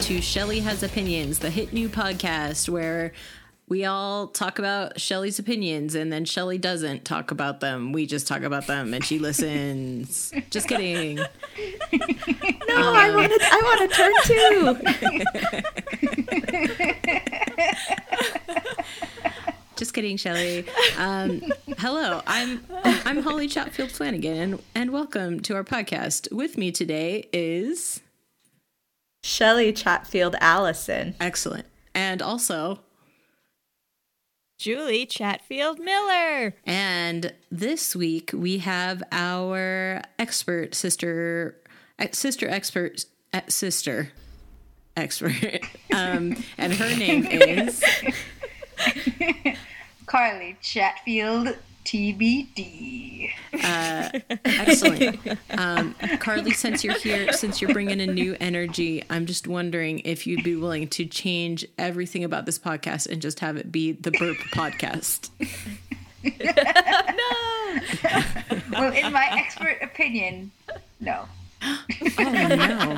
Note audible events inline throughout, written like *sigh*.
To Shelly Has Opinions, the hit new podcast where we all talk about Shelly's opinions and then Shelly doesn't talk about them. We just talk about them and she listens. *laughs* just kidding. No, I want to. I want to turn too. Just kidding, Shelly. Um, hello, I'm I'm Holly Chatfield Flanagan, and, and welcome to our podcast. With me today is Shelly Chatfield Allison. excellent, and also Julie Chatfield Miller. And this week we have our expert sister, sister expert, sister expert, *laughs* um, and her name is *laughs* Carly Chatfield TBD. excellent. Um, Carly, since you're here, since you're bringing a new energy, I'm just wondering if you'd be willing to change everything about this podcast and just have it be the Burp Podcast. No. well, in my expert opinion, no. Oh no.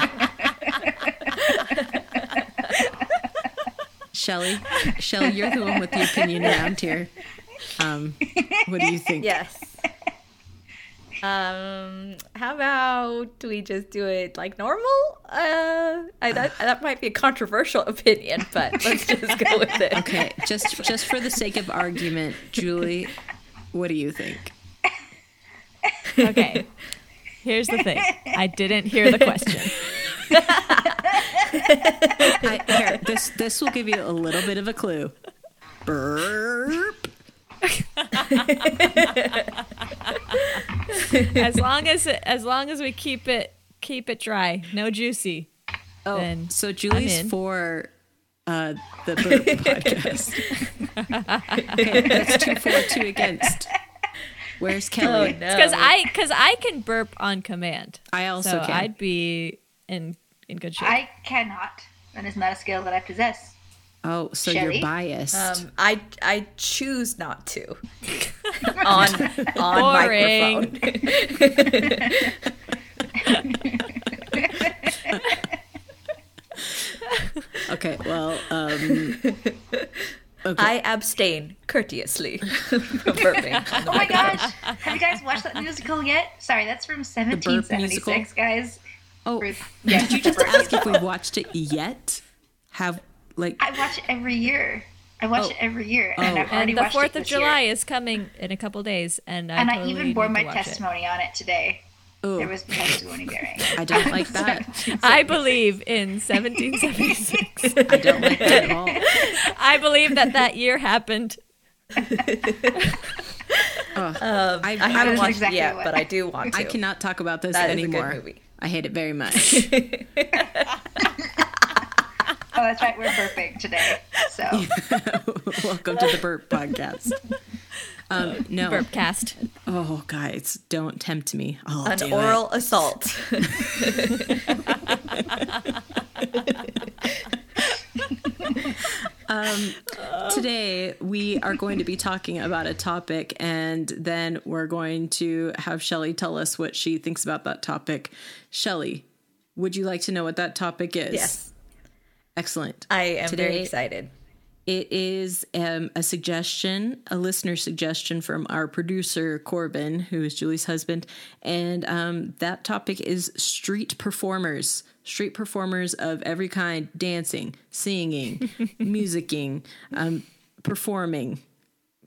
Shelly, Shelly, you're the one with the opinion around here. Um, *laughs* what do you think? Yes. Um, how about we just do it like normal? Uh, I, that that might be a controversial opinion, but let's just go with it. *laughs* Okay, just just for the sake of argument, Julie, what do you think? Okay. Here's the thing. I didn't hear the question. *laughs* I, here, this this will give you a little bit of a clue. Burp. *laughs* As long as it, as long as we keep it keep it dry, no juicy. Oh, Then so Julie's I'm in. for uh, the Burp *laughs* podcast. okay, that's two for, two against. Where's Kelly? no. Because I because I can burp on command. I also so can. I'd be in in good shape. I cannot. and That is not a skill that I possess. Oh, so Shelly? you're biased. Um, I I choose not to. *laughs* on on microphone. *laughs* okay, well, um, I abstain courteously from burping. *laughs* Oh my gosh. Have you guys watched that musical yet? Sorry, that's from 1776, guys. oh, Ruth, yeah, did you just the Burp ask if we've watched it yet? Have like I watch it every year. I watch Oh. it every year, and Oh. I've already and the Fourth of July year. is coming in a couple days, and I And totally I even bore my watch it. testimony on it today. oh, There was testimony bearing. I don't like *laughs* that. *laughs* I believe in 1776. I don't like that at all. *laughs* I believe that that year happened. Um, I- I, I haven't watched exactly it yet, what- but I do want to. I cannot talk about this That is a good anymore. movie. I hate it very much. Oh, that's right. We're burping today. So *laughs* Welcome to the Burp Podcast. Um, no. Burp cast. Oh, guys, don't tempt me. I'll An do it. oral assault. *laughs* Today, we are going to be talking about a topic, and then we're going to have Shelly tell us what she thinks about that topic. Shelly, would you like to know what that topic is? yes, Excellent. I am very Today- excited. It is um, a suggestion, a listener suggestion from our producer, Corbin, who is Julie's husband. And um, that topic is street performers, street performers of every kind dancing, singing, *laughs* musicking, um, performing,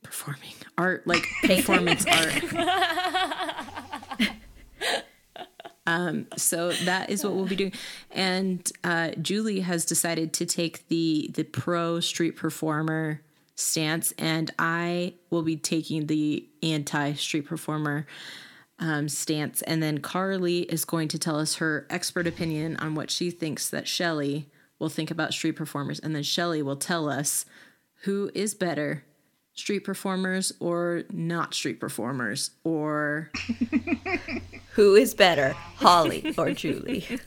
performing art, like *laughs* performance art. *laughs* Um, so that is what we'll be doing. And uh, Julie has decided to take the the pro street performer stance, and I will be taking the anti street performer um, stance. And then Carly is going to tell us her expert opinion on what she thinks that Shelly will think about street performers, and then Shelly will tell us who is better. Street performers or not street performers, or *laughs* Who is better, Holly or Julie? *laughs*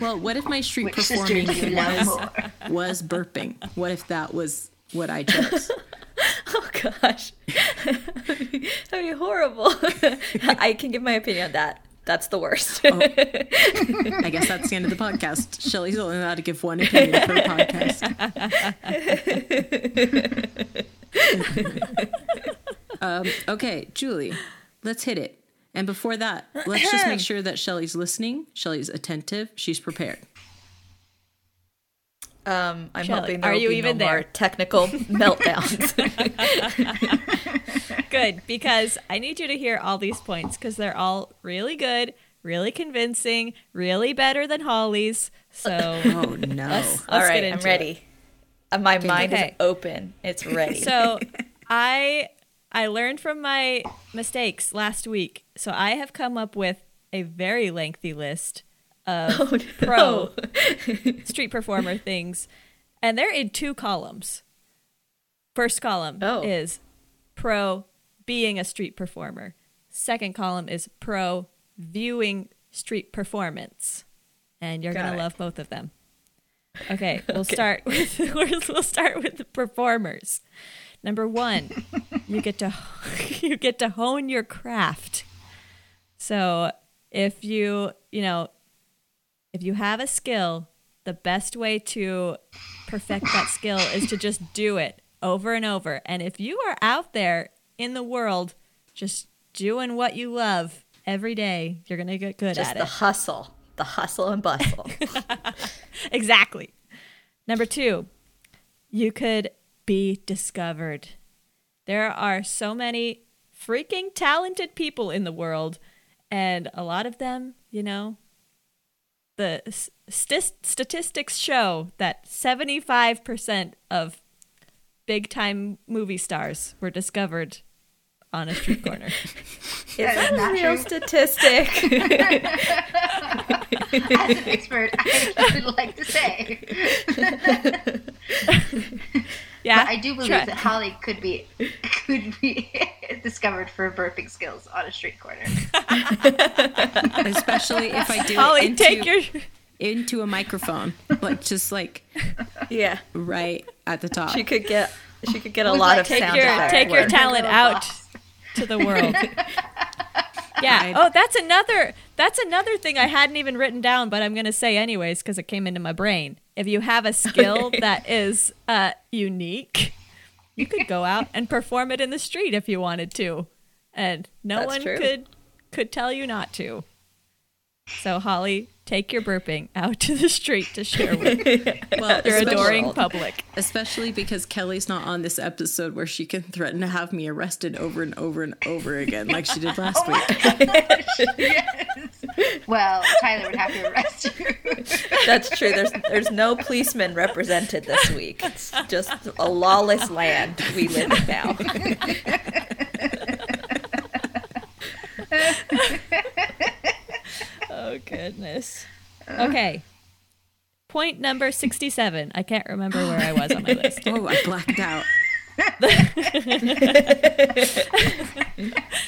Well, what if my street which performing was, was burping? What if that was what I chose? *laughs* oh gosh, that'd be horrible. I can give my opinion on that. That's the worst. Oh. I guess that's the end of the podcast. Shelly's only allowed to give one opinion per podcast. *laughs* um, okay, Julie, let's hit it. And before that, let's just make sure that Shelly's listening, Shelly's attentive, she's prepared. Um, I'm Shelley, hoping there are will you be even no more there? technical *laughs* meltdowns. *laughs* Good, because I need you to hear all these points because they're all really good, really convincing, really better than Holly's. So Oh no. let's All get right, I'm ready. it. Uh, my mind Okay. is open. It's *laughs* ready. So I I learned from my mistakes last week. So I have come up with a very lengthy list of *laughs* Oh, pro street performer *laughs* things, and they're in two columns. First column Oh. is pro being a street performer. Second column is pro viewing street performance. And you're going to love both of them. Okay, *laughs* we'll start with *laughs* we'll start with the performers. Number 1, you get to *laughs* you get to hone your craft. So, if you, you know, if you have a skill, the best way to perfect that skill is to just do it over and over. And if you are out there in the world just doing what you love every day, you're going to get good just at the it. hustle, the hustle and bustle. *laughs* *laughs* Exactly. Number two, you could be discovered. There are so many freaking talented people in the world, and a lot of them, you know, the st- statistics show that 75% of big time movie stars were discovered on a street corner. *laughs* Is That is that a real true. statistic? As an expert, I would like to say. *laughs* Yeah. But I do believe try- that Holly could be could be *laughs* discovered for burping skills on a street corner. *laughs* Especially if I do Holly, it into, take your. into a microphone. Like just like yeah, right at the top. she could get she could get a lot like of Take sound your effect take your work. talent out to the world. Yeah. I- Oh, that's another that's another thing I hadn't even written down, but I'm going to say anyways because it came into my brain. If you have a *laughs* skill that is uh, unique, you could go out and perform it in the street if you wanted to, and no That's one true. could could tell you not to. So Holly, take your burping out to the street to share with *laughs* well, your adoring public. Especially because Kelly's not on this episode where she can threaten to have me arrested over and over and over again, like she did last *laughs* oh week. yes. Well, Tyler would have to arrest you. *laughs* That's true. There's there's no policeman represented this week. It's just a lawless land we live in now. Oh goodness. Uh. Okay. Point number 67. I can't remember oh. where I was on my list. *laughs* Oh, I blacked out. *laughs*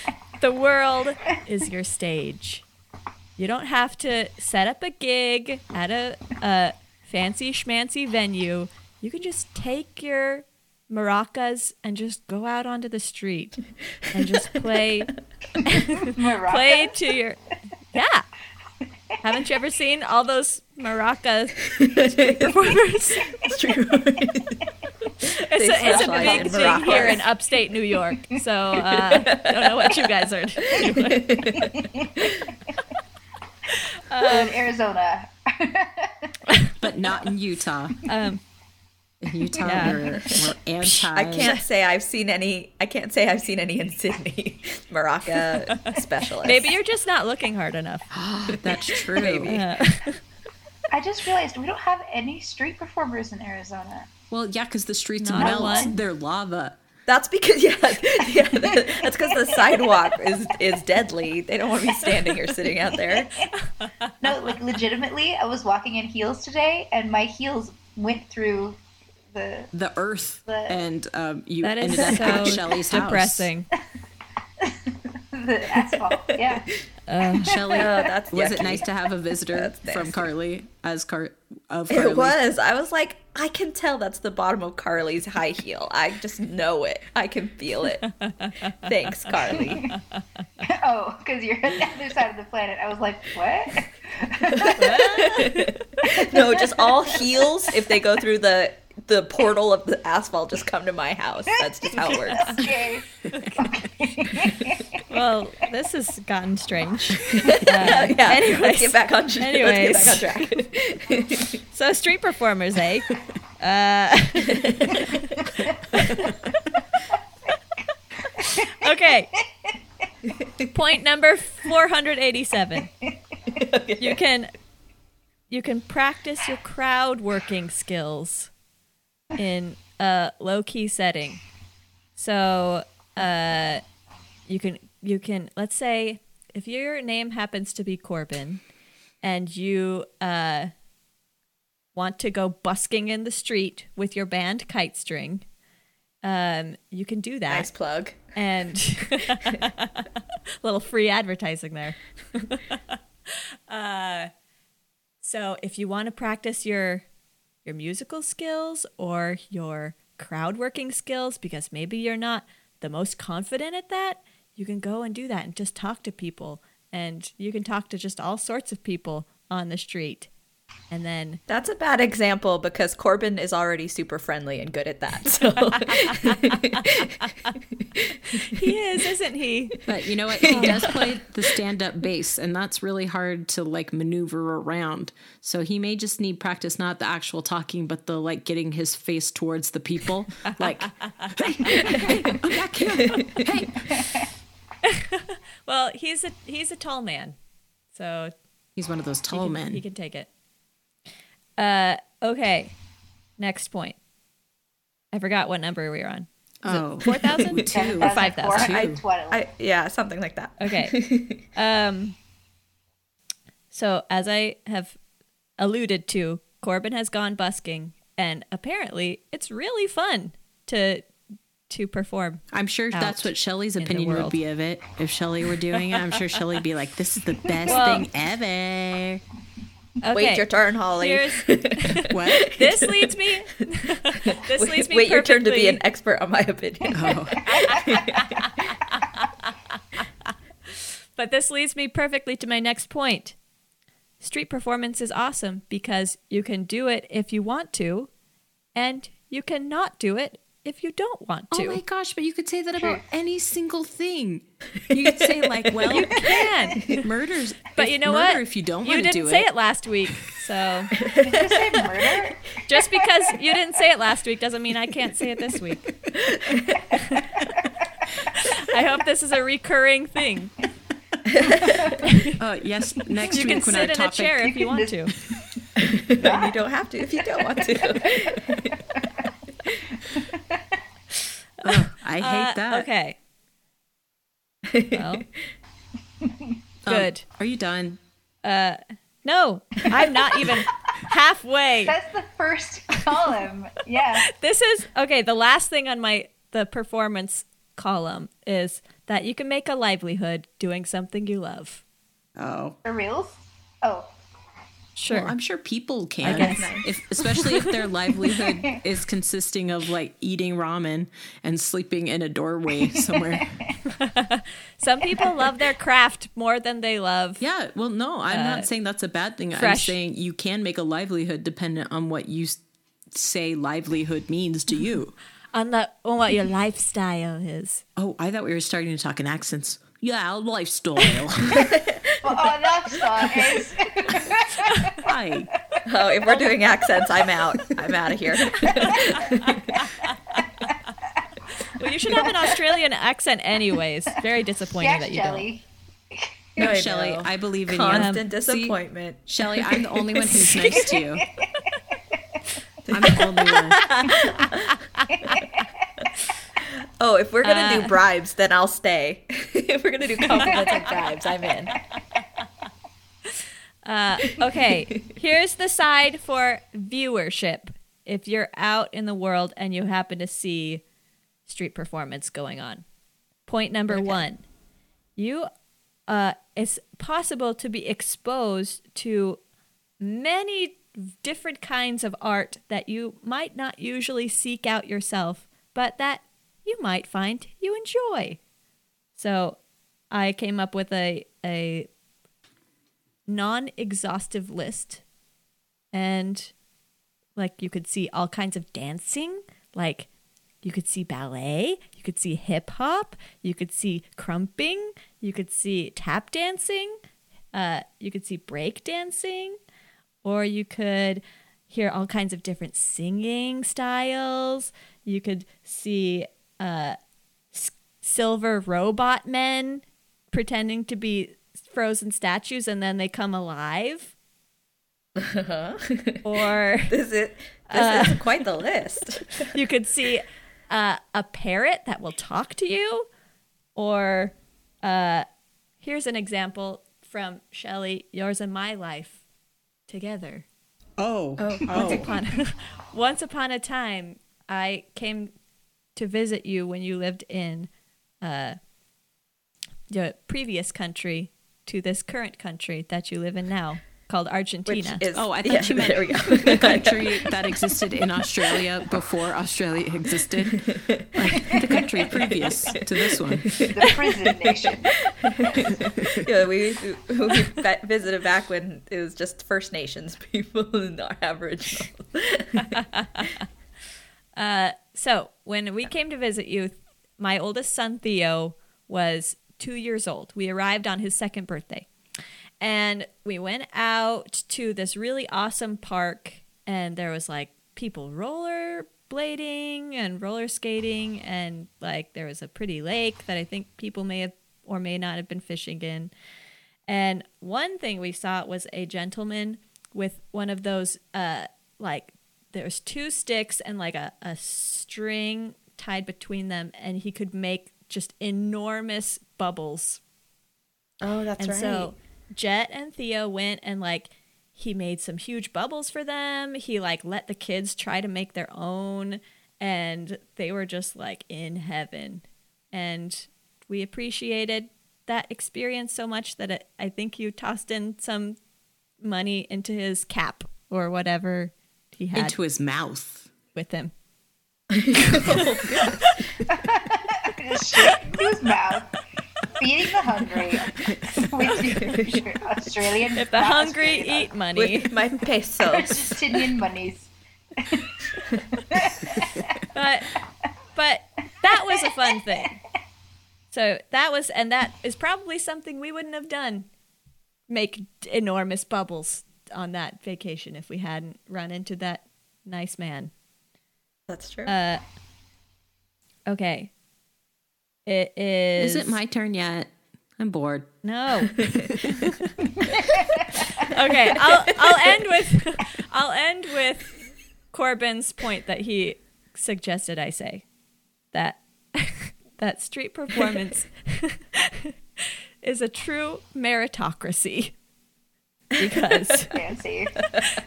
The world is your stage. You don't have to set up a gig at a, a fancy schmancy venue. You can just take your maracas and just go out onto the street and just play *laughs* play to your yeah. Haven't you ever seen all those maracas *laughs* street performers? It's *laughs* a, it's a big in thing here in upstate New York. So uh, don't know what you guys are doing. in Arizona. *laughs* But not in Utah. Um, In Utah, Yeah. we're, we're *laughs* anti. I can't say I've seen any. I can't say I've seen any in Sydney. *laughs* Maraca specialist. maybe you're just not looking hard enough. *gasps* That's true. Maybe. Uh, I just realized we don't have any street performers in Arizona. Well, yeah, because the streets Not melt. one. They're lava. That's because *laughs* yeah, yeah. That's because the sidewalk is is deadly. They don't want to be standing or sitting out there. No, like legitimately, I was walking in heels today, and my heels went through the. The earth. The- and um, you that is ended up at so Shelly's house. *laughs* depressing. *laughs* The asphalt, yeah. *laughs* Shelly, Oh, that's was yucky. it nice to have a visitor from. Carly as Car of Carly. It was. I was like, I can tell that's the bottom of Carly's high heel. I just know it. I can feel it. Thanks, Carly. Oh, because you're on the other side of the planet. I was like, what? No, just all heels. If they go through the the portal of the asphalt, just come to my house. That's just how it works. *laughs* okay. *laughs* Well, this has gotten strange. *laughs* yeah. anyways. let's get back on. Anyways. let's get back on track. So, street performers, eh? Uh, okay. Point number 487. You can you can practice your crowd working skills in a low key setting. So, uh you can you can let's say if your name happens to be Corbin and you uh want to go busking in the street with your band kite string, um, you can do that. Nice plug. And *laughs* little free advertising there. *laughs* uh, so if you want to practice your your musical skills or your crowd working skills, because maybe you're not the most confident at that, you can go and do that and just talk to people. And you can talk to just all sorts of people on the street. And then That's a bad example because Corbin is already super friendly and good at that. So *laughs* he is, isn't he? But you know what? He does play the stand up bass, and that's really hard to like maneuver around. So he may just need practice, not the actual talking, but the like getting his face towards the people. Like, hey, hey, I'm back here. Hey. Well, he's a he's a tall man, so He's one of those he tall can, men. he can take it. Uh, okay. Next point. I forgot what number we were on. oh, Four thousand *laughs* Two. or five thousand. Two. That's what it yeah, something like that. Okay. *laughs* um. So as I have alluded to, Corbin has gone busking, and apparently it's really fun to to perform. I'm sure that's what Shelley's in the opinion would be of it. If Shelley were doing it, I'm sure Shelley'd be like, "This is the *laughs* best Well- thing ever." Okay. Wait your turn, Holly. Here's *laughs* What? this leads me. *laughs* this leads me. Wait your turn to be an expert on my opinion. Oh, *laughs* But this leads me perfectly to my next point. Street performance is awesome because you can do it if you want to, and you cannot do it if you don't want to. oh my gosh! But you could say that about *laughs* any single thing. You could say like, *laughs* "Well, you can. murders." But you know murder what? If you don't you want to didn't do say it, it last week. So Did you say murder? *laughs* just because you didn't say it last week doesn't mean I can't say it this week. I hope this is a recurring thing. Uh, yes, next You week can when our sit in a topic. chair if you can want just- to. And you don't have to if you don't want to. Ugh, *laughs* I hate Uh, that. Okay. Well, *laughs* Um, good. are you done? Uh, No, I'm not even *laughs* halfway. That's the first column. Yeah. This is okay. The last thing on my the performance column is that you can make a livelihood doing something you love. Oh, For reals? Oh. Sure. well, I'm sure people can, guess. if, especially if their livelihood *laughs* is consisting of like eating ramen and sleeping in a doorway somewhere. *laughs* Some people love their craft more than they love. Yeah, well, no, I'm Uh, not saying that's a bad thing. I'm saying you can make a livelihood dependent on what you say livelihood means to you. *laughs* On the on what your lifestyle is. Oh, I thought we were starting to talk in accents. Yeah, lifestyle. Well, *laughs* oh, oh, that's nice. *laughs* Hi. Oh, if we're doing accents, I'm out. I'm out of here. Well, you should have an Australian accent, anyways. Very disappointing Jack that you don't. No, I Shelly, know. I believe in Constant you. Constant disappointment. Shelly, I'm the only one who's *laughs* nice to you. I'm the only one. Oh, if we're gonna Uh. do bribes, then I'll stay. *laughs* if we're gonna do *laughs* compliments and bribes, I'm in. *laughs* Okay, here's the side for viewership. If you're out in the world and you happen to see street performance going on. Point number one you uh, it's possible to be exposed to many different kinds of art that you might not usually seek out yourself, but that you might find you enjoy. So I came up with a, a non exhaustive list and like you could see all kinds of dancing, like you could see ballet, you could see hip hop, you could see crumping, you could see tap dancing, uh, you could see break dancing, or you could hear all kinds of different singing styles. You could see uh, s- silver robot men pretending to be frozen statues and then they come alive. or *laughs* This is this is quite the list. *laughs* you could see uh, a parrot that will talk to you, or uh, here's an example from Shelley, yours and my life together. Oh. Once upon *laughs* once upon a time, I came to visit you when you lived in uh, the previous country to this current country that you live in now, called Argentina. is Oh, I thought yeah, you meant there we go. the *laughs* country that existed in Australia before Australia existed. Like the country previous to this one. The prison nation. *laughs* yeah, we we visited back when it was just First Nations people and our Aboriginal. *laughs* So when we came to visit you, my oldest son Theo was two years old. We arrived on his second birthday. And we went out to this really awesome park, and there was like people roller blading and roller skating, and like there was a pretty lake that I think people may have or may not have been fishing in. And one thing we saw was a gentleman with one of those, uh, like, there's two sticks and like a, a string tied between them, and he could make just enormous bubbles. Oh, that's right. and so Jet and Theo went and like he made some huge bubbles for them. He like let the kids try to make their own, and they were just like in heaven. And we appreciated that experience so much that it, I think you tossed in some money into his cap or whatever he had Into his mouth. with him. Straight into his mouth. Feeding the hungry. With your Australian. If the hungry Australian, eat money, with my pesos. Argentinian monies. but but that was a fun thing. So that was, and that is probably something we wouldn't have done. Make enormous bubbles on that vacation if we hadn't run into that nice man. That's true. Uh, okay. It is. Is it my turn yet? I'm bored. No. *laughs* okay, I'll I'll end with I'll end with Corbin's point that he suggested I say that *laughs* that street performance *laughs* is a true meritocracy. Because *laughs* Fancy.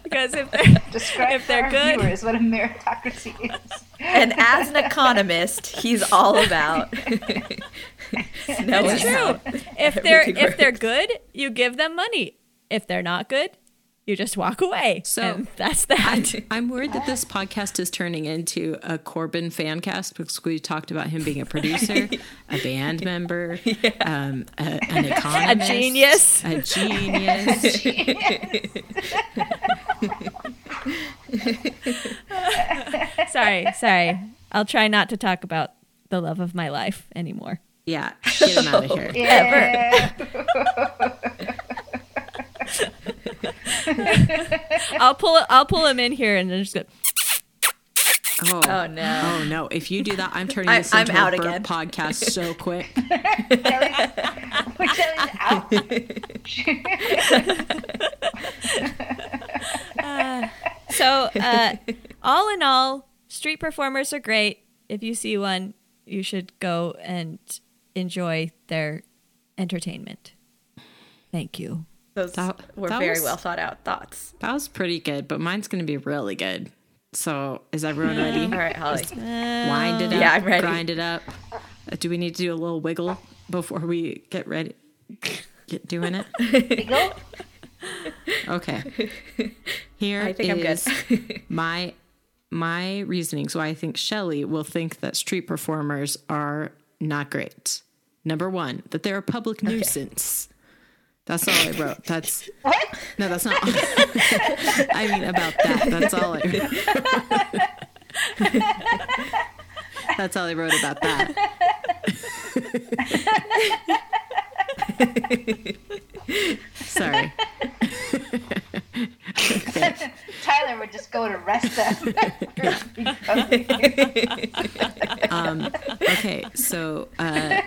because if they're Describe If they're our good- viewers what a meritocracy is. and as an economist, he's all about. *laughs* no, it's true. *laughs* If they're if they're good, you give them money. If they're not good, you just walk away. So, and that's that. *laughs* I'm worried that this podcast is turning into a Corbin fan cast because we talked about him being a producer, *laughs* a band member, um, a, an *laughs* a economist, genius. a genius. sorry, sorry. I'll try not to talk about the love of my life anymore. Yeah, get him out of here. Yeah. *laughs* I'll pull I'll pull him in here and then just go. Oh, Oh, no. Oh no! If you do that, I'm turning I- this into I'm a out burp again. podcast so *laughs* quick. We're out. So, uh, all in all, street performers are great. If you see one, you should go and enjoy their entertainment. Thank you. Those That- were that very was- well thought out thoughts. That was pretty good, but mine's going to be really good. So, is everyone ready? All right, Holly. Wind it up. Yeah, I'm ready. Grind it up. Uh, do we need to do a little wiggle before we get ready? Get doing it. Wiggle. Okay. *laughs* Here I think I'm good. my my reasoning. So I think Shelley will think that street performers are not great. Number one, that they're a public nuisance. That's all I wrote. That's *laughs* What? no, that's not. *laughs* I mean about that. That's all I. wrote. *laughs* that's all I wrote about that. Sorry. Tyler would just go to arrest them. Okay, so uh,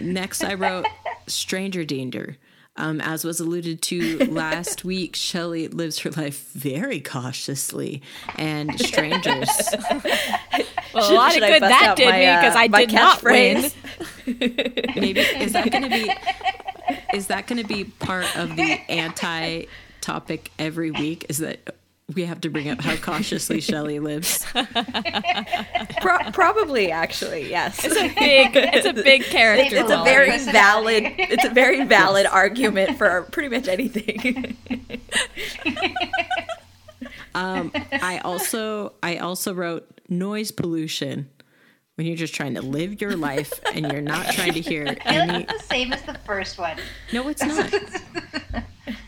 next I wrote Stranger Danger. Um, as was alluded to *laughs* last week, Shelley lives her life very cautiously, and *laughs* strangers. Well, a lot should of good that did my, me uh, because I did not win. Maybe is that going to be? *laughs* Is that going to be part of the anti-topic every week? Is that we have to bring up how cautiously *laughs* Shelley lives? Pro- probably, actually, yes. It's a big, it's a big *laughs* character. It's a very valid. *laughs* It's a very valid argument for pretty much anything. Um, I also I also wrote noise pollution when you're just trying to live your life and you're not trying to hear I feel like any. it's the same as the first one. No, it's not.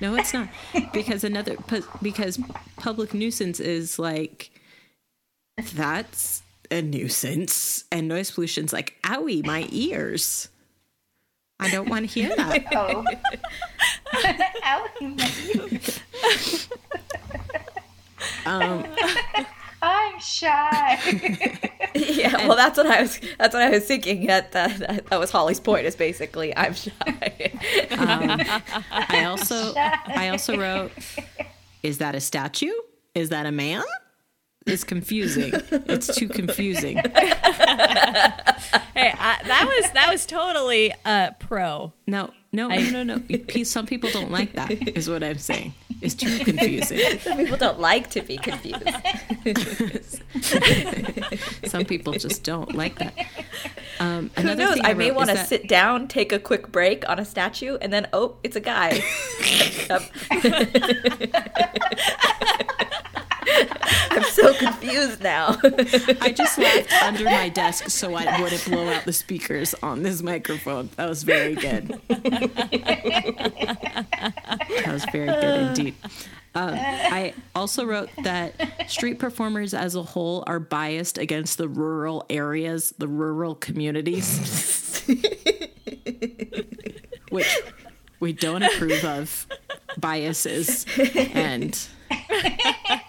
No, it's not because another because public nuisance is like that's a nuisance and noise pollution's like owie my ears. I don't want to hear that. *laughs* Oh. *laughs* Owie, my ears. Um, *laughs* I'm shy. Yeah, well, that's what I was. That's what I was thinking. That that, that was Holly's point. Is basically I'm shy. I also I also wrote is that a statue? Is that a man? It's confusing. It's too confusing. Hey, I, that was that was totally uh, pro. No, no, no, no, no. Some people don't like that. Is what I'm saying. It's too confusing. *laughs* Some people don't like to be confused. *laughs* Some people just don't like that. Um, Who knows? thing I, I, may want to that- sit down, take a quick break on a statue, and then oh, it's a guy. *laughs* *laughs* I'm so confused now. *laughs* I just laughed under my desk so I *laughs* wouldn't blow out the speakers on this microphone. That was very good. that was very good indeed. Um, I also wrote that street performers as a whole are biased against the rural areas, the rural communities, which we don't approve of biases and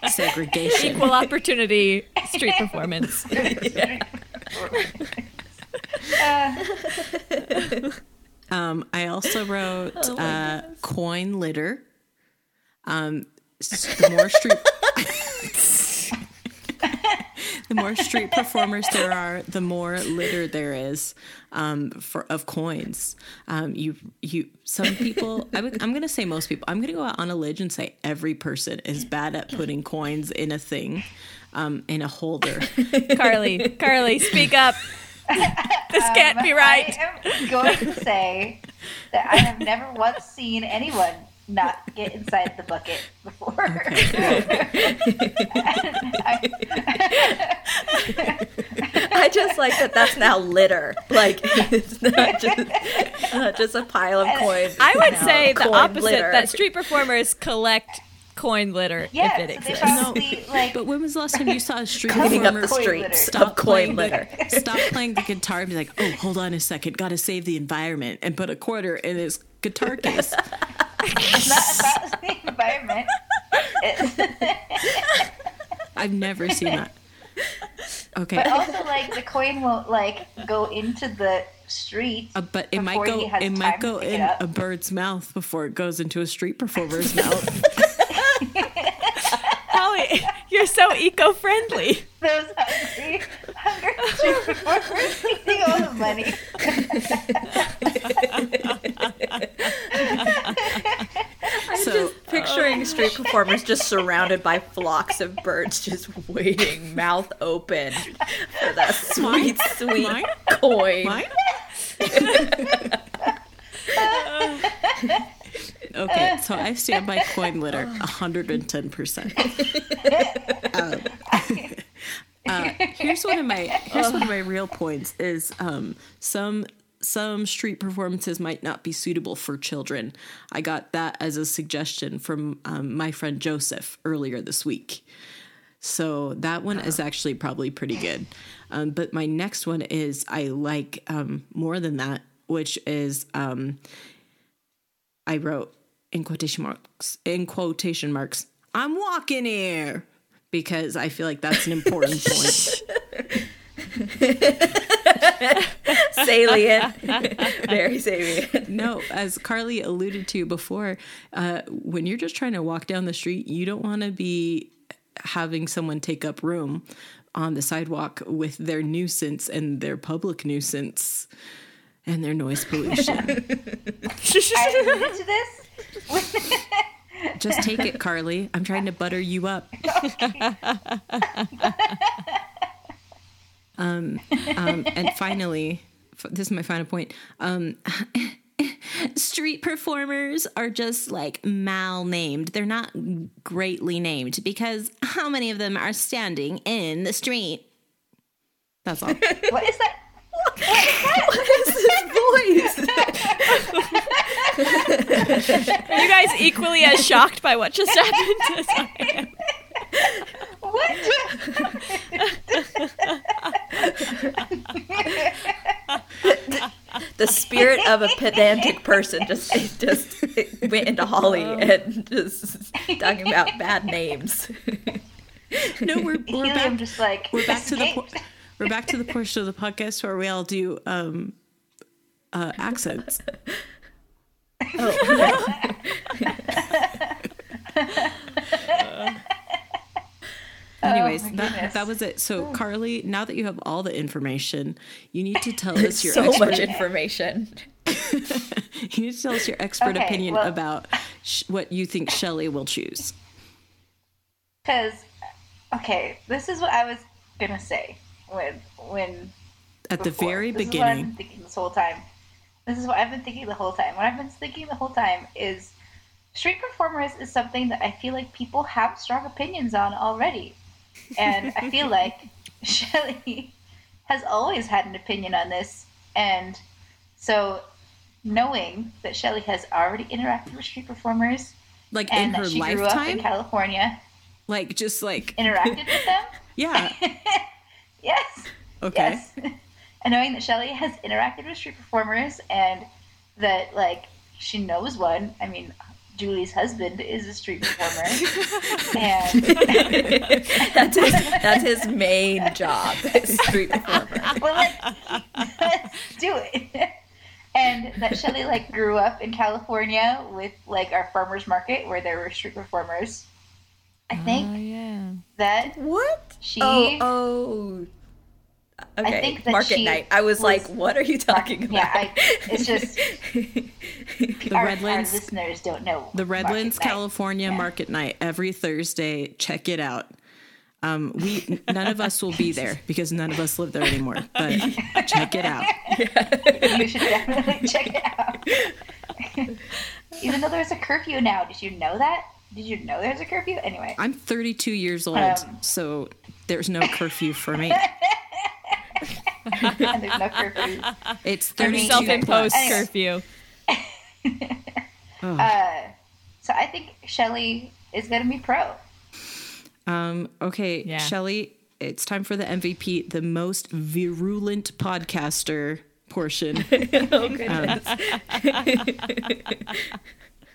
segregation. Equal opportunity street performance. Um, I also wrote Oh uh, coin litter. Um, more street, *laughs* *laughs* the more street performers there are, the more litter there is um, for of coins. Um, you, you, some people. I would, I'm going to say most people. I'm going to go out on a ledge and say every person is bad at putting coins in a thing, um, in a holder. *laughs* Carly, Carly, speak up. This can't be right. I am going to say that I have never once seen anyone not get inside the bucket before. *laughs* I just like that. That's now litter. Like *laughs* it's not just not just a pile of coins. I would now say the coin opposite litter. that street performers collect coin litter yeah, if it so exists. probably like But when was the last time you saw a street cleaning up performer the Coin streets litter. of coin litter. The, stop playing the guitar and be like, oh, hold on a second, gotta save the environment, and put a quarter in his guitar *laughs* case. it's not about the environment. I've never seen that. Okay, but also, like the coin won't like go into the street. Uh, but it might go. It might go in a bird's mouth before it goes into a street performer's *laughs* mouth. Holly, you're so eco-friendly. Those hungry, hungry street performers eating all the money. *laughs* I'm So- just picturing street performers just surrounded by flocks of birds, just waiting, mouth open, for that sweet, sweet Mine? coin. Mine? *laughs* okay, so I stand by coin litter 110%. *laughs* Um, *laughs* uh, here's one of my here's one of my real points is um, some some street performances might not be suitable for children. I got that as a suggestion from um, my friend Joseph earlier this week. So that one is actually probably pretty good. Um, but my next one is I like um, more than that, which is um, I wrote in quotation marks in quotation marks. I'm walking here because I feel like that's an important *laughs* point. *laughs* *laughs* salient. *laughs* Very salient. No, as Carly alluded to before, uh, when you're just trying to walk down the street, you don't want to be having someone take up room on the sidewalk with their nuisance and their public nuisance and their noise pollution. *laughs* I alluded to this. just take it, Carly. I'm trying to butter you up um, and finally, f- this is my final point. Um, *laughs* street performers are just like mal named. They're not greatly named because how many of them are standing in the street? That's all. *laughs* What is that? What is that? What is this voice? Are *laughs* you guys equally as shocked by what just happened as I am? What? The spirit of a pedantic person just just went into Holly and just talking about bad names. No, we're *laughs* we're Helium back. just like We're back to the po- we're back to the portion of the podcast where we all do um, uh, accents. *laughs* Oh Anyways, Oh that, that was it. So, oh. Carly, now that you have all the information, you need to tell us your so expert, much information. *laughs* you need to tell us your expert Okay, opinion well- about sh- what you think Shelley will choose. Because, okay, this is what I was gonna say when when At the very this Is what I've been beginning, thinking this whole time. This is what I've been thinking the whole time. What I've been thinking the whole time is street performers is something that I feel like people have strong opinions on already, and I feel like *laughs* Shelley has always had an opinion on this, and so knowing that Shelley has already interacted with street performers like in and her that she grew up in lifetime, California, like just like interacted with them. *laughs* yeah, *laughs* Yes. okay, Yes. and knowing that Shelley has interacted with street performers and that like she knows one. I mean, Julie's husband is a street performer, *laughs* and *laughs* That's his, that's his main job, street performer. well, like, let's do it. And that Shelley like grew up in California with like our farmers market where there were street performers. I oh, think Oh yeah. that What? she Oh, oh. Okay, think that market she night. I was, was- like, "What are you talking about?" yeah, I, it's just *laughs* the our, our Redlands, listeners don't know the Market Redlands, Night. California Yeah. market night every Thursday. Check it out. Um, we none of us will be *laughs* there because none of us live there anymore. But check it out. *laughs* you should definitely check it out. Even though there's a curfew now, did you know that? Did you know there's a curfew? Anyway, I'm 32 years old, Um, so there's no curfew for me. And there's no curfew. It's 32 Self-imposed plus. Anyway. curfew. *laughs* Uh, so I think Shelly is going to be pro. Um, okay, Yeah. Shelly, it's time for the MVP, the most virulent podcaster portion. *laughs* oh goodness. *laughs*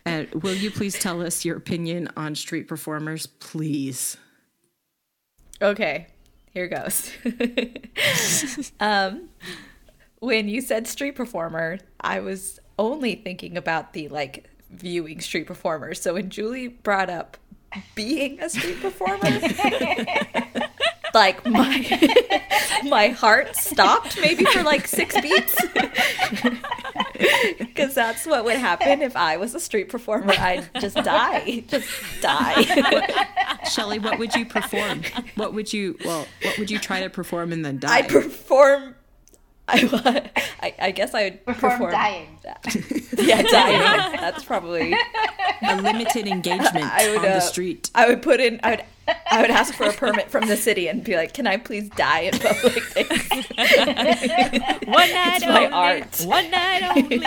Uh, will you please tell us your opinion on street performers, please? Okay, here goes. *laughs* um, when you said street performer, I was only thinking about the like viewing street performers. So when Julie brought up being a street performer, *laughs* *laughs* like my *laughs* my heart stopped maybe for like six beats. *laughs* Because that's what would happen if I was a street performer. I'd just die, just die. *laughs* Shelly, what would you perform? What would you, well, what would you try to perform and then die? I perform *laughs* I, I, I guess I would Perform perform dying. *laughs* Yeah, dying. *laughs* That's probably. A limited engagement I would on the uh, street. I would put in. I would. I would ask for a permit from the city and be like, "Can I please die in public?" Thanks. One night It's my only. art. One night only.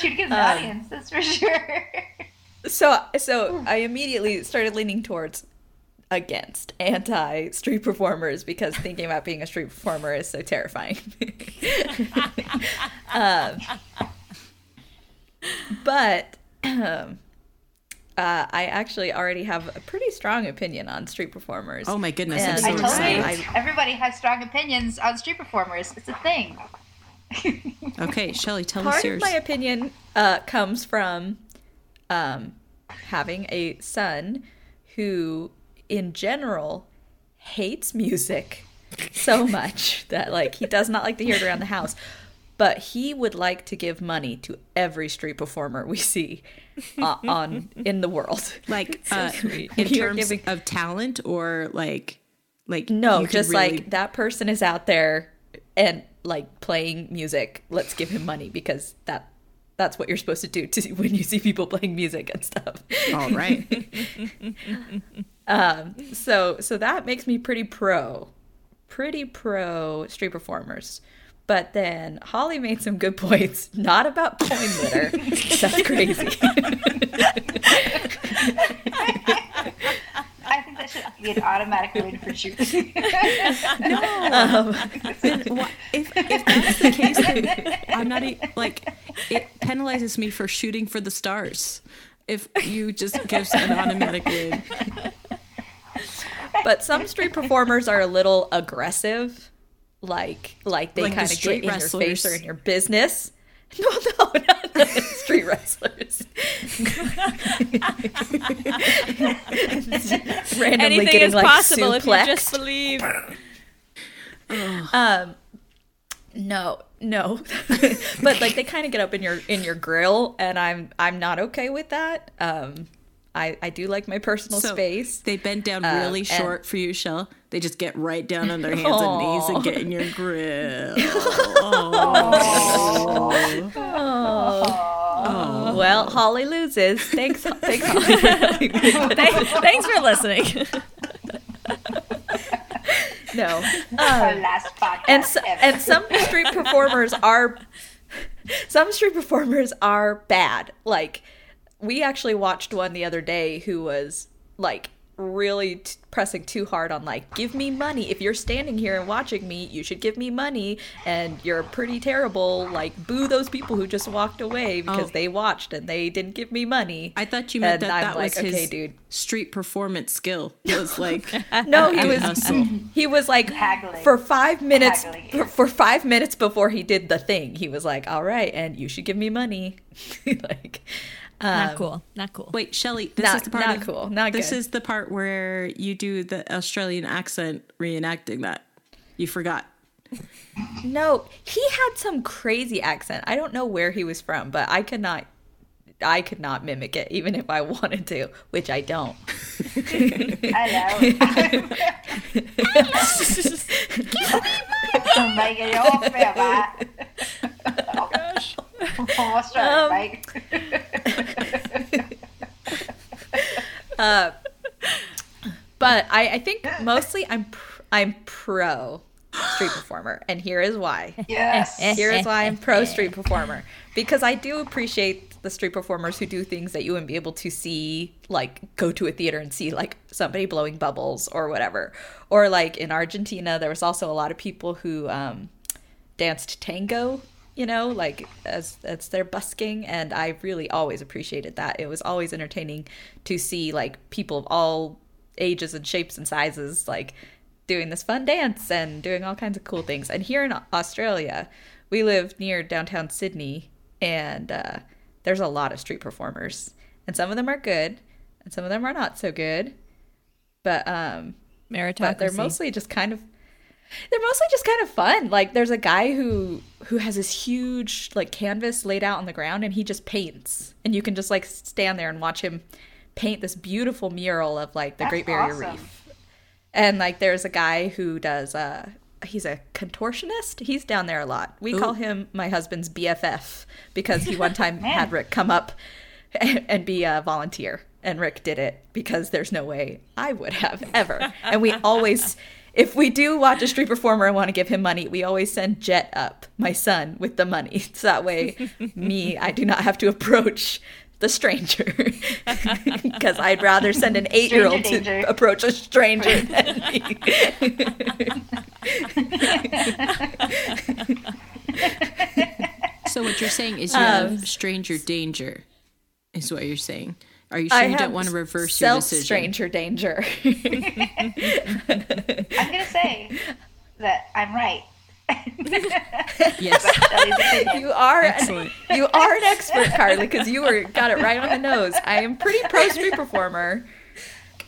She'd get an Um, audience, that's for sure. So, so I immediately started leaning towards against anti street performers because thinking about being a street performer is so terrifying. *laughs* um, but um, uh, I actually already have a pretty strong opinion on street performers. Oh my goodness, I'm so I told excited. you, everybody has strong opinions on street performers. It's a thing. *laughs* Okay, Shelley, tell us part of my opinion uh, comes from um, having a son who, in general, hates music so *laughs* much that like he does not like to hear it around the house. But he would like to give money to every street performer we see uh, on in the world. *laughs* like uh, in *laughs* terms giving- of talent or like like No, just really- like that person is out there and like playing music. Let's give him money because that that's what you're supposed to do to when you see people playing music and stuff. all right. Um, so so that makes me pretty pro, pretty pro street performers. But then Holly made some good points, not about coin litter. *laughs* That's crazy. *laughs* I think that should be an automatic win for you. then wha- if if that's the case, then I'm not e- like it penalizes me for shooting for the stars. If you just give an automatic win, but some street performers are a little aggressive, like like they Like the kind of get in your face or in your business. *laughs* No, no, not the street wrestlers. *laughs* Randomly Anything getting is like possible if you just believe. *sighs* Um, no, no, *laughs* but like they kind of get up in your in your grill, and I'm I'm not okay with that. Um, I I do like my personal so space. they bend down Uh, really and- short for you, Shell. They just get right down on their hands and knees and get in *laughs* your grill. Well, Holly loses. Thanks, thanks, Holly. *laughs* Thanks, thanks for listening. no, um, last podcast and so, ever. and some street performers are some street performers are bad. Like we actually watched one the other day who was like really t- pressing too hard on like give me money if you're standing here and watching me you should give me money and you're pretty terrible like boo those people who just walked away because Oh. they watched and they didn't give me money I thought you meant And that I'm that like, was his dude. street performance skill. It was *laughs* like no he was he was like Haggling. for five minutes Haggling. for, for five minutes before he did the thing he was like all right and you should give me money *laughs* like Not um, cool. Not cool. Wait, Shelley, this Not- is the part not of, cool, not This good. is the part where you do the Australian accent reenacting that. You forgot. *laughs* no he had some crazy accent i don't know where he was from but i could not i could not mimic it even if i *laughs* wanted to which i don't *laughs* Hello. oh my god, jag va? What's wrong, Um, Mike? *laughs* uh, but I, I think mostly I'm pr- I'm pro street performer, and here is why. Yes. *laughs* Here is why I'm pro street performer because I do appreciate the street performers who do things that you wouldn't be able to see, like go to a theater and see, like somebody blowing bubbles or whatever. Or like in Argentina, there was also a lot of people who um, danced tango. You know, like as as their busking, and I really always appreciated that. It was always entertaining to see like people of all ages and shapes and sizes, like doing this fun dance and doing all kinds of cool things. And here in Australia, we live near downtown Sydney, and uh, there's a lot of street performers, and some of them are good, and some of them are not so good. But um, Meritocracy. but they're mostly just kind of they're mostly just kind of fun. Like there's a guy who who has this huge like canvas laid out on the ground and he just paints. And you can just like stand there and watch him paint this beautiful mural of like the That's Great Barrier awesome. Reef. and like there's a guy who does uh he's a contortionist he's down there a lot we call him my husband's bff because he one *laughs* time had rick come up and, *laughs* and be a volunteer and rick did it because there's no way i would have ever and we *laughs* always if we do watch a street performer and want to give him money we always send jet up my son with the money *laughs* so that way me i do not have to approach the stranger *laughs* because I'd rather send an eight year old to approach a stranger *laughs* than me. So what you're saying is you Um, have stranger danger, is what you're saying. Are you sure I you don't want to reverse your self decision? stranger danger. *laughs* I'm gonna say that I'm right. *laughs* Yes. You are an, you are an expert, Carly, because you were got it right on the nose. I am pretty pro street performer.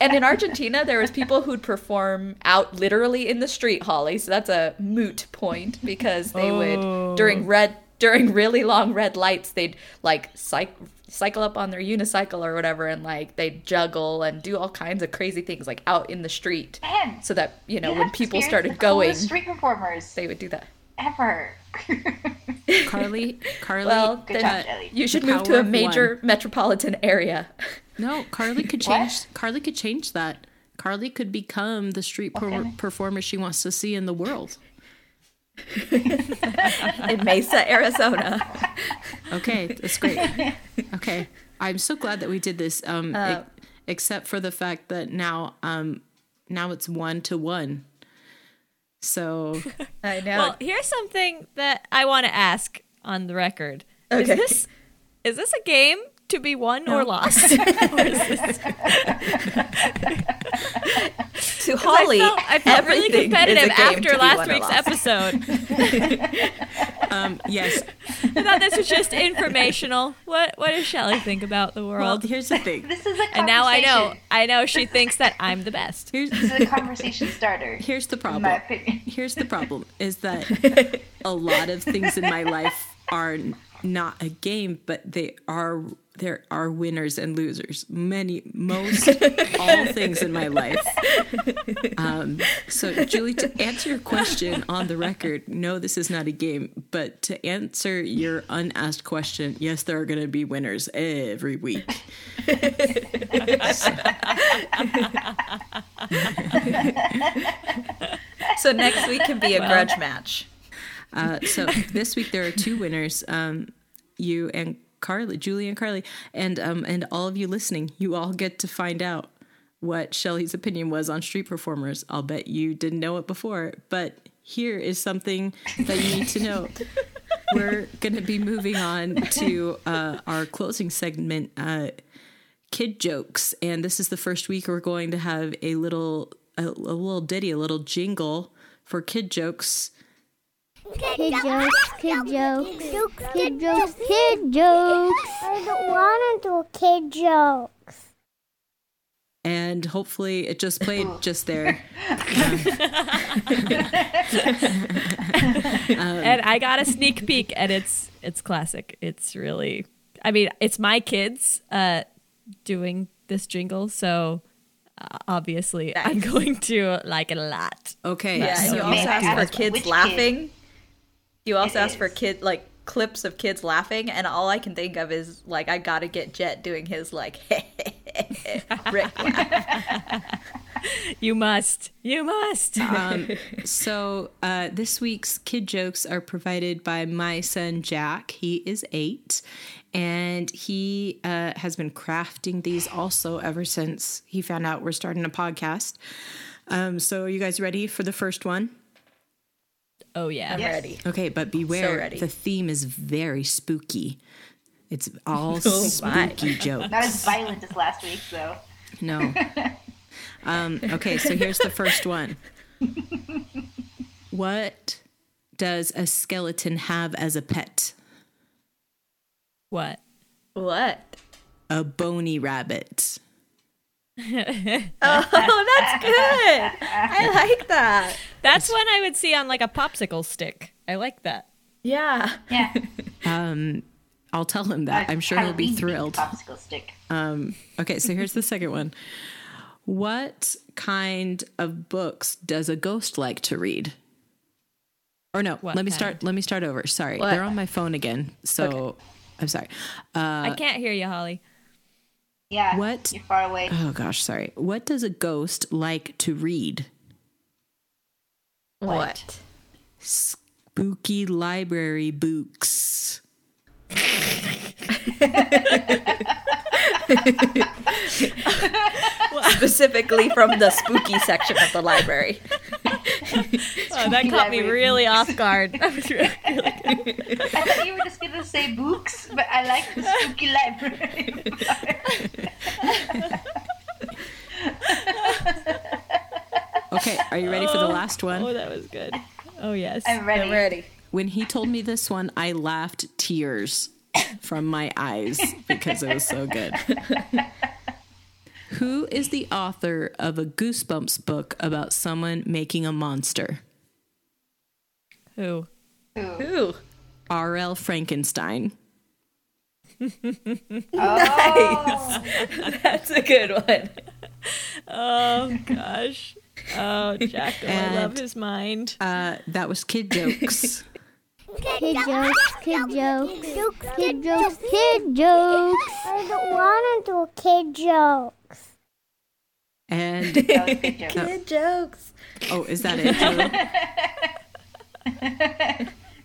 And in Argentina, there was people who'd perform out literally in the street, Holly. So that's a moot point because they Oh. would during oh. red during really long red lights, they'd like cyc- cycle up on their unicycle or whatever, and like they'd juggle and do all kinds of crazy things like out in the street, Man, so that you know you when people started the going, street performers they would do that. ever. *laughs* Carly, Carly. Well, Good then job, Jelly. you should The move to a major one. metropolitan area. no, Carly could *laughs* What? change. Carly could change that. Carly could become the street per- performer she wants to see in the world. In Mesa, Arizona. Okay, that's great. *laughs* Okay, I'm so glad that we did this. Um, Uh, ex- except for the fact that now, um, now it's one to one. So *laughs* I know. Well, here's something that I want to ask on the record. Okay. Is this is this a game to be won or lost? *laughs* *laughs* Or *laughs* to Holly, I felt, I felt really everything is a competitive after last week's episode. um, yes. I thought this was just informational. What what does Shelley think about the Well, world? here's the thing. This is a conversation. and now I know. I know she thinks that I'm the best. Here's This is a conversation starter. here's the in problem. my opinion. Here's the problem is that a lot of things in my life are n- not a game, but they are there are winners and losers. Many, most, *laughs* all things in my life. Um, so, Julie, to answer your question on the record, no, this is not a game. But to answer your unasked question, yes, there are going to be winners every week. *laughs* So next week can be a grudge match. Uh, so this week there are two winners, um, you and Carly, Julie and Carly, and um, and all of you listening. You all get to find out what Shelley's opinion was on street performers. I'll bet you didn't know it before, but here is something that you need to know. *laughs* We're going to be moving on to uh, our closing segment, uh, kid jokes, and this is the first week we're going to have a little a, a little ditty, a little jingle for kid jokes. Kid jokes, kid jokes, kid jokes, kid jokes. I don't want to do kid jokes. and hopefully it just played just there. *laughs* and I got a sneak peek, and it's it's classic. It's really, I mean, it's my kids uh, doing this jingle, so uh, obviously I'm going to like it a lot. Okay, Yeah, so you also I ask for kids which kid laughing. You also it ask for kid like clips of kids laughing, and all I can think of is like I gotta get Jet doing his like *laughs* Rick laugh. *laughs* You must, you must. um, *laughs* so uh, this week's kid jokes are provided by my son Jack. He is eight, and he uh, has been crafting these also ever since he found out we're starting a podcast. Um, so, are you guys ready for the first one? Oh yeah. I'm Yes. ready. Okay, but beware. ready. the theme is very spooky. It's all *laughs* Oh, my. spooky jokes. Not as violent as last week, though. No. *laughs* Um, okay, so here's the first one. What does a skeleton have as a pet? What? What? A bony rabbit. *laughs* Oh, *laughs* that's good. I like that. That's one I would see on like a popsicle stick. I like that. Yeah. Yeah. *laughs* Um, I'll tell him that. I'm sure he'll be thrilled. Popsicle stick. Um, okay, so here's the second one. What kind of books does a ghost like to read? Or no, What let me kind? start. Let me start over. Sorry, What? they're on my phone again. So I'm sorry. Uh, I can't hear you, Holly. Yeah. What? You're far away. oh gosh, sorry. What does a ghost like to read? What? Spooky library books. *laughs* *laughs* *laughs* Specifically from the spooky section of the library. *laughs* Oh, that caught me really off guard. *laughs* That was really, really I thought you were just gonna say books, but I like the spooky library. Okay, are you ready for the last Oh, one? that was good. Oh yes. I'm ready. I'm ready. When he told me this one, I laughed tears from my eyes because it was so good. *laughs* Who is the author of a Goosebumps book about someone making a monster? Who? Who? R.L. Frankenstein. *laughs* Oh, That's a good one. Oh *laughs* gosh. Oh, Jacko, I love his mind. Uh, that was kid jokes. *laughs* Kid jokes, kid jokes, kid jokes, kid jokes. I don't want to do a kid jokes. And that was a good joke. Good jokes. oh, is that it, Julie?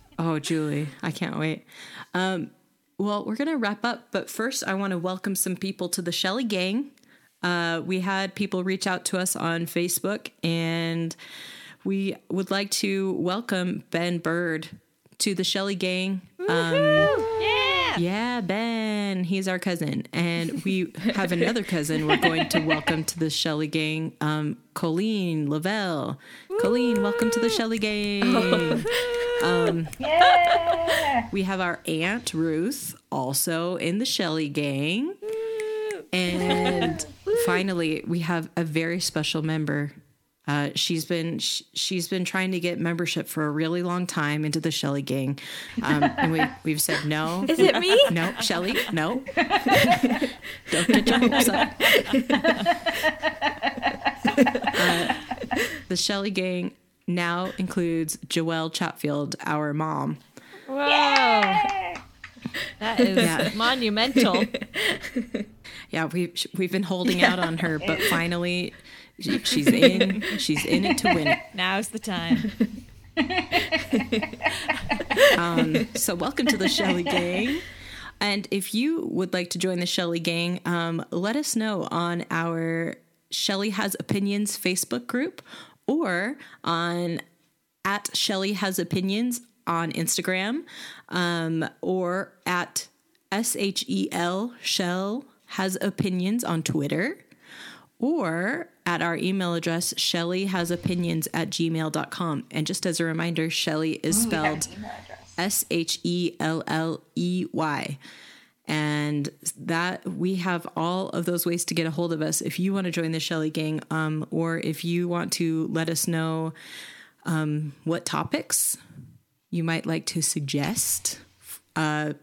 *laughs* oh, Julie, I can't wait. Um, well, we're gonna wrap up, but first, I want to welcome some people to the Shelley Gang. Uh, we had people reach out to us on Facebook, and we would like to welcome Ben Bird to the Shelley Gang. Um, Yeah. Yeah, Ben. He's our cousin. And we have another cousin we're going to welcome to the Shelley Gang, um, Colleen Lavelle. Colleen, welcome to the Shelley Gang. Yeah. We have our Aunt Ruth also in the Shelley Gang. And finally, we have a very special member. Uh, she's been sh- she's been trying to get membership for a really long time into the Shelley Gang, um, and we we've said no. *laughs* Is it me? No, Shelley, no. Don't get your hopes up. *laughs* Uh, the Shelley Gang now includes Joelle Chatfield, our mom. Whoa. That is Yeah. *laughs* monumental. Yeah, we we've been holding out on her, but finally, she, she's in. She's in it to win it. *laughs* Now's the time. *laughs* Um, so, welcome to the Shelley Gang. And if you would like to join the Shelley Gang, um, let us know on our Shelley Has Opinions Facebook group or on at Shelley Has Opinions on Instagram um, or at S H E L Shell Has Opinions on Twitter or at our email address, Shelley has opinions at gmail.com. And just as a reminder, Shelley is spelled S H E L L E Y. And that we have all of those ways to get a hold of us if you want to join the Shelley Gang, um, or if you want to let us know um, what topics you might like to suggest. Uh,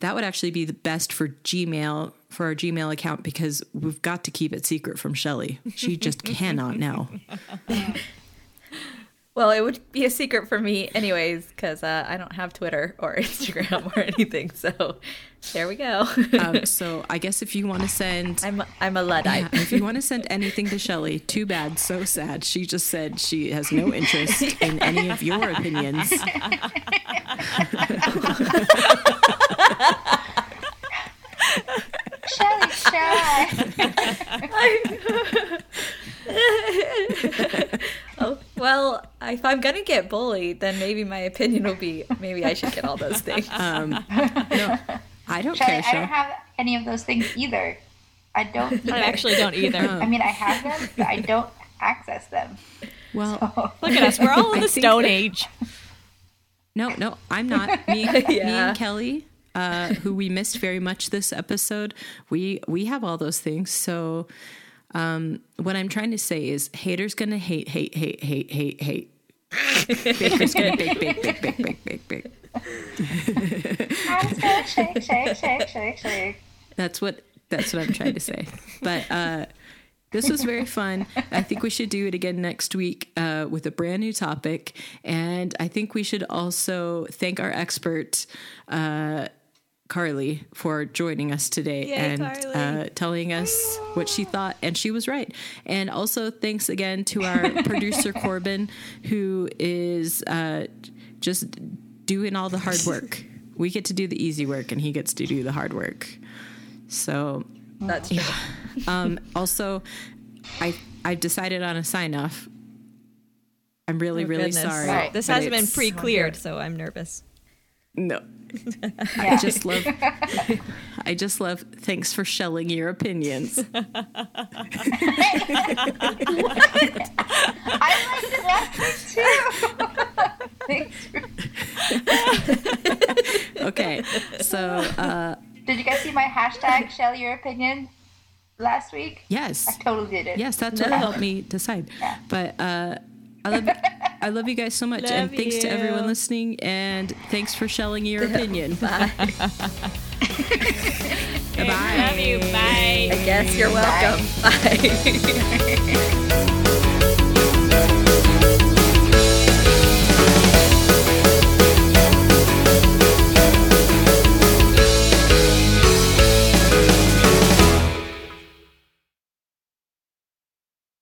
that would actually be the best for Gmail for our Gmail account because we've got to keep it secret from Shelley. She just *laughs* cannot know. Well, it would be a secret for me, anyways, because uh, I don't have Twitter or *laughs* Instagram or anything. So there we go. Um, *laughs* so I guess if you want to send I'm I'm a luddite. Yeah, if you want to send anything to Shelley, too bad, so sad. She just said she has no interest in any of your opinions. Shelley, shy. *laughs* Oh well, if I'm gonna get bullied, then maybe my opinion will be maybe I should get all those things. Um, *laughs* no, I don't Shelley, care, I don't have any of those things either. I don't either. I actually don't either. I mean, I have them, but I don't access them. Well, *laughs* Look at us. We're all in the Stone Age. no, no, I'm not. Me, me and Kelly, uh, who we missed very much this episode, we we have all those things. So, um, what I'm trying to say is, haters gonna hate, hate, hate, hate, hate, hate. Baker's gonna bake, bake, bake, bake, bake, bake, bake. Shake, shake, shake, shake, shake. That's what that's what I'm trying to say. But uh this was very fun. I think we should do it again next week uh, with a brand new topic. And I think we should also thank our expert, uh, Carly, for joining us today Yay, and uh, telling us what she thought. And she was right. And also thanks again to our *laughs* producer, Corbin, who is uh, just doing all the hard work. We get to do the easy work, and he gets to do the hard work. So That's true. *laughs* um, also, I I've decided on a sign off. I'm really, Oh, really goodness. sorry. Right. This hasn't been pre-cleared, so I'm nervous. No, *laughs* I just love. I just love. Thanks for shelling your opinions. *laughs* I liked it last too. *laughs* Thanks. Okay, so uh, Did you guys see my hashtag shell your opinion last week? yes, I totally did it. yes, that's what helped me decide. Yeah. But uh, I love. *laughs* I love you guys so much, and Love thanks to everyone listening, and thanks for shelling your *laughs* opinion. *laughs* Bye. Bye. Love you. Bye. I guess you're welcome. Bye.